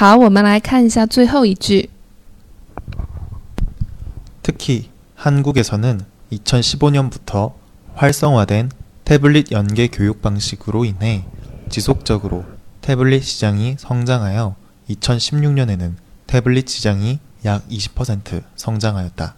好，我们来看一下最后一句。 특히 한국에서는 2015년부터 활성화된 태블릿 연계 교육 방식으로 인해 지속적으로 태블릿 시장이 성장하여 2016년에는 태블릿 시장이 약 20% 성장하였다.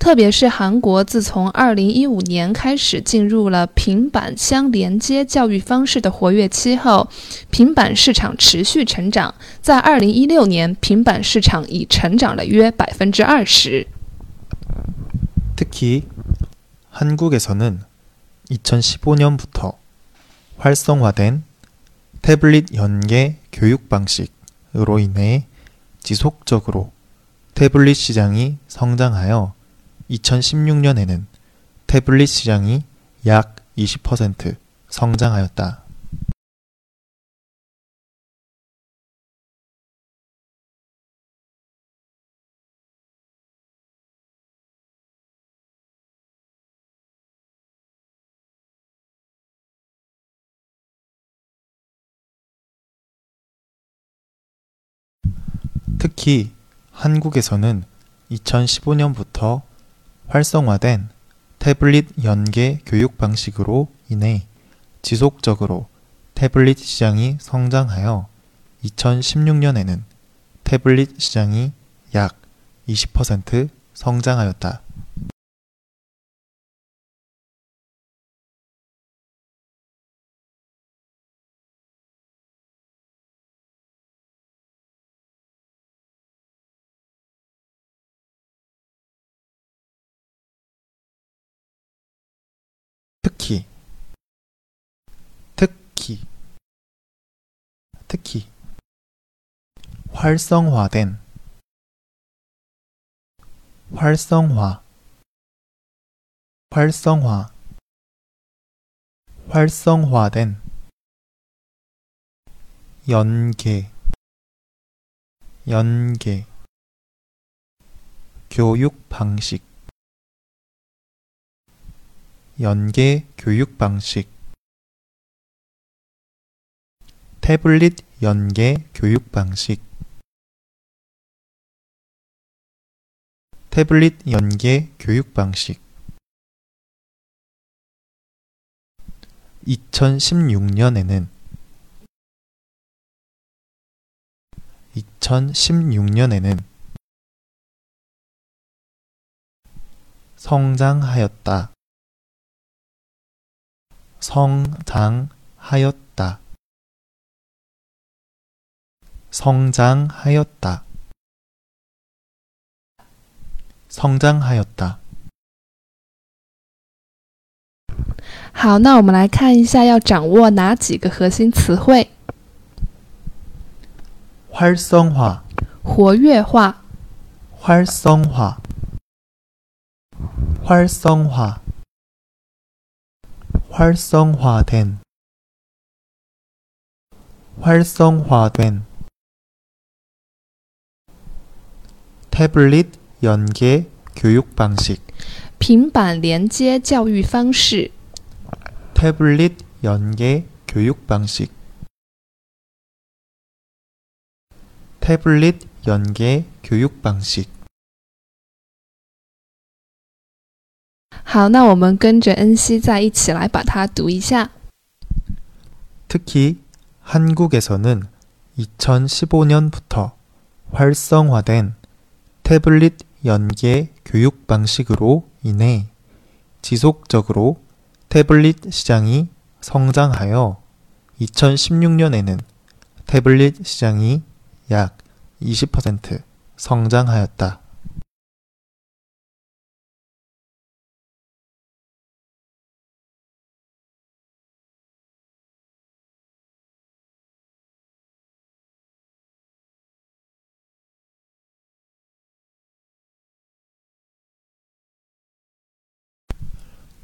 特别是韩国，自从二零一五年开始进入了平板相连接教育方式的活跃期后，平板市场持续成长。在二零一六年，平板市场已成长了约百分之二十。 특히 한국에서는 2015년부터 활성화된 태블릿 연계 교육 방식으로 인해 지속적으로 태블릿 시장이 성장하여 2016년에는 태블릿 시장이 약 20% 성장하였다. 특히 한국에서는 2015년부터 활성화된 태블릿 연계 교육 방식으로 인해 지속적으로 태블릿 시장이 성장하여 2016년에는 태블릿 시장이 약 20% 성장하였다. 특히 활성화된 활성화 활성화 활성화된 연계 연계 교육 방식 연계 교육 방식 태블릿 연계 교육 방식 태블릿 연계 교육 방식 2016년에는 2016년에는 성장하였다. 성장하였다. 성장하였다. 성장하였다. 好，那我们来看一下要掌握哪几个核心词汇： 활성화, 活跃化、 활성화, 활성화, 활성화된, 활성화된, 태블릿 연계 교육 방식, 平板连接教育方式、 태블릿 연계 교육 방식, 태블릿 연계 교육 방식. 好，那我们跟着恩熙再一起来把它读一下。 특히 한국에서는 2015년부터 활성화된 태블릿 연계 교육 방식으로 인해 지속적으로 태블릿 시장이 성장하여 2016년에는 태블릿 시장이 약 20% 성장하였다.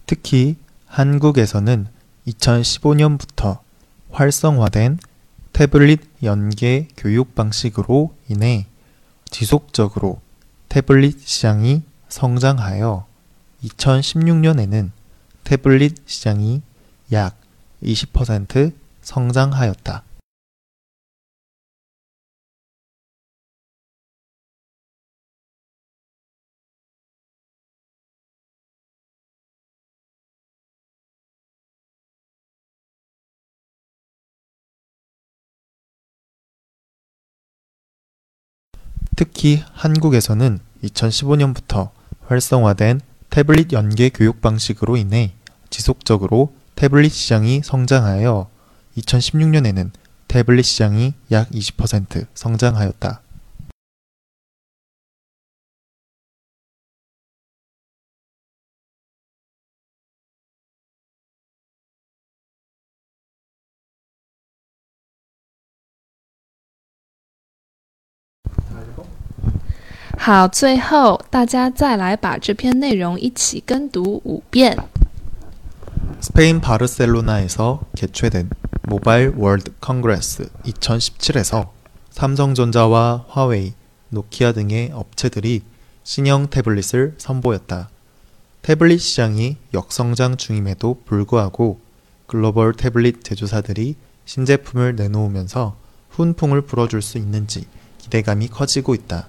특히 한국에서는 2015년부터 활성화된 태블릿 연계 교육 방식으로 인해 지속적으로 태블릿 시장이 성장하여 2016년에는 태블릿 시장이 약 20% 성장하였다. 특히 한국에서는 2015년부터 활성화된 태블릿 연계 교육 방식으로 인해 지속적으로 태블릿 시장이 성장하여 2016년에는 태블릿 시장이 약 20% 성장하였다. 하最后大家再来把这篇内容一起跟读五遍。 스페인 바르셀로나에서 개최된 모바일 월드 컨그레스 2017에서 삼성전자와 화웨이, 노키아 등의 업체들이 신형 태블릿을 선보였다. 태블릿 시장이 역성장 중임에도 불구하고 글로벌 태블릿 제조사들이 신제품을 내놓으면서 훈풍을 불어줄 수 있는지 기대감이 커지고 있다.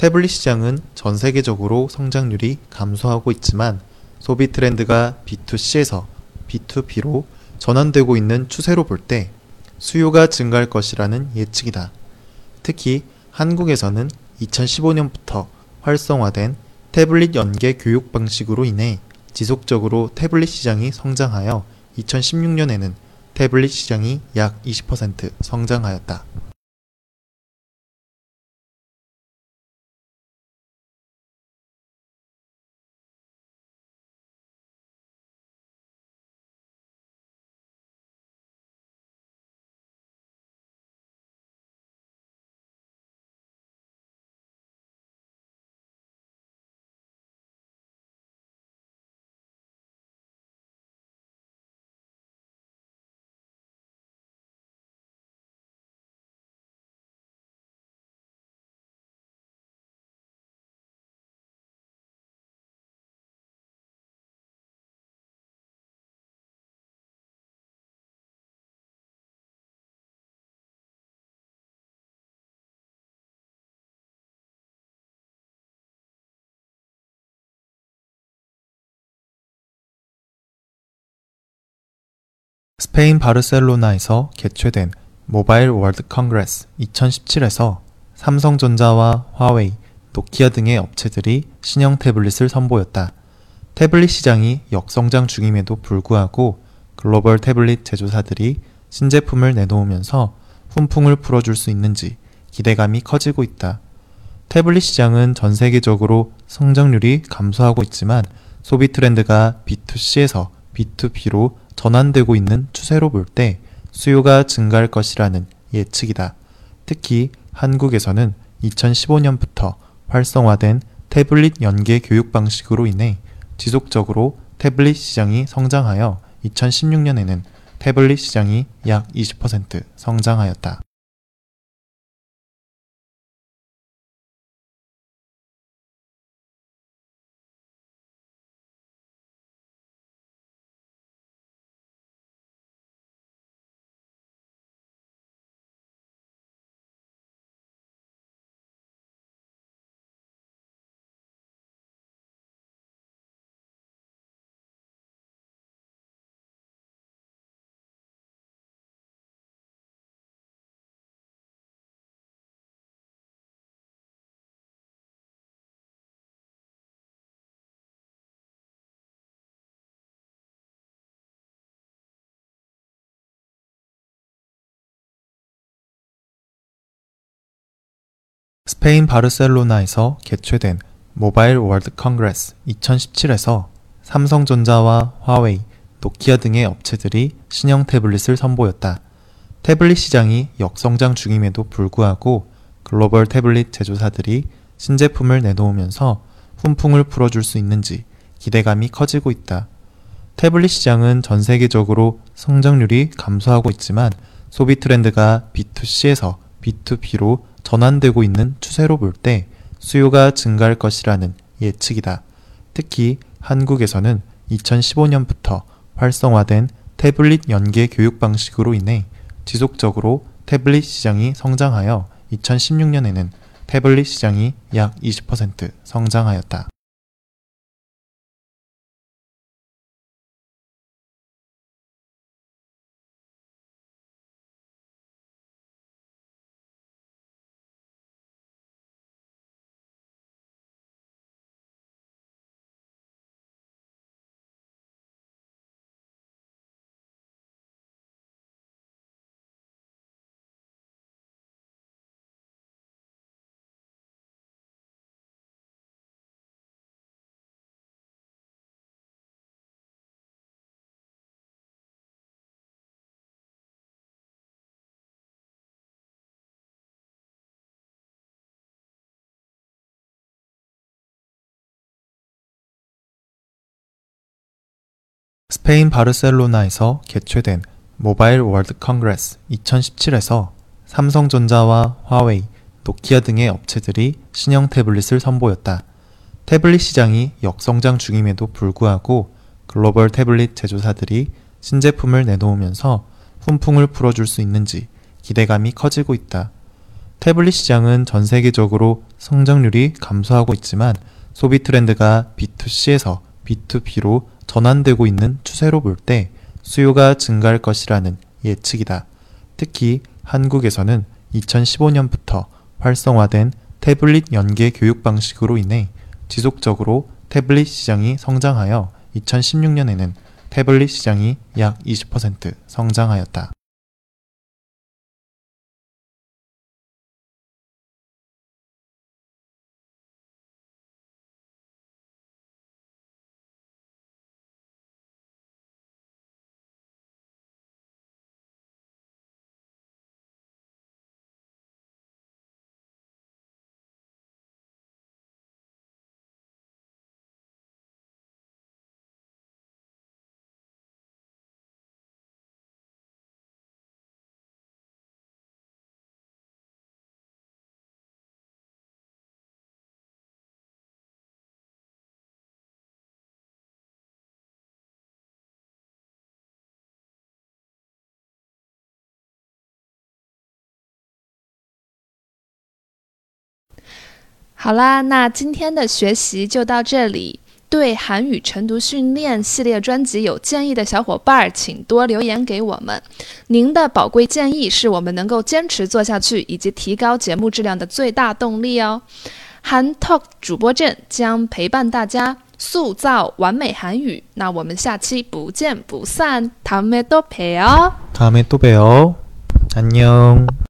태블릿 시장은 전 세계적으로 성장률이 감소하고 있지만 소비 트렌드가 B2C에서 B2B로 전환되고 있는 추세로 볼 때 수요가 증가할 것이라는 예측이다. 특히 한국에서는 2015년부터 활성화된 태블릿 연계 교육 방식으로 인해 지속적으로 태블릿 시장이 성장하여 2016년에는 태블릿 시장이 약 20% 성장하였다. 스페인 바르셀로나에서 개최된 모바일 월드 콩그레스 2017에서 삼성전자와 화웨이, 노키아 등의 업체들이 신형 태블릿을 선보였다. 태블릿 시장이 역성장 중임에도 불구하고 글로벌 태블릿 제조사들이 신제품을 내놓으면서 훈풍을 불어줄 수 있는지 기대감이 커지고 있다. 태블릿 시장은 전 세계적으로 성장률이 감소하고 있지만 소비 트렌드가 B2C에서 B2B로 전환되고 있는 추세로 볼 때 수요가 증가할 것이라는 예측이다. 특히 한국에서는 2015년부터 활성화된 태블릿 연계 교육 방식으로 인해 지속적으로 태블릿 시장이 성장하여 2016년에는 태블릿 시장이 약 20% 성장하였다. 스페인 바르셀로나에서 개최된 모바일 월드 콩그레스 2017에서 삼성전자와 화웨이, 노키아 등의 업체들이 신형 태블릿을 선보였다. 태블릿 시장이 역성장 중임에도 불구하고 글로벌 태블릿 제조사들이 신제품을 내놓으면서 훈풍을 불어줄 수 있는지 기대감이 커지고 있다. 태블릿 시장은 전 세계적으로 성장률이 감소하고 있지만 소비 트렌드가 B2C에서 B2B로 전환되고 있는 추세로 볼 때 수요가 증가할 것이라는 예측이다. 특히 한국에서는 2015년부터 활성화된 태블릿 연계 교육 방식으로 인해 지속적으로 태블릿 시장이 성장하여 2016년에는 태블릿 시장이 약 20% 성장하였다. 스페인 바르셀로나에서 개최된 모바일 월드 콩그레스 2017에서 삼성전자와 화웨이, 노키아 등의 업체들이 신형 태블릿을 선보였다. 태블릿 시장이 역성장 중임에도 불구하고 글로벌 태블릿 제조사들이 신제품을 내놓으면서 훈풍을 불어줄 수 있는지 기대감이 커지고 있다. 태블릿 시장은 전 세계적으로 성장률이 감소하고 있지만 소비 트렌드가 B2C에서 B2B로 전환되고 있는 추세로 볼 때 수요가 증가할 것이라는 예측이다. 특히 한국에서는 2015년부터 활성화된 태블릿 연계 교육 방식으로 인해 지속적으로 태블릿 시장이 성장하여 2016년에는 태블릿 시장이 약 20% 성장하였다. 好啦，那今天的学习就到这里。对韩语晨读训练系列专辑有建议的小伙伴，请多留言给我们。您的宝贵建议是我们能够坚持做下去以及提高节目质量的最大动力哦。韩 Talk 主播阵将陪伴大家塑造完美韩语。那我们下期不见不散，다음에또봬 요。 다음에또봬요안녕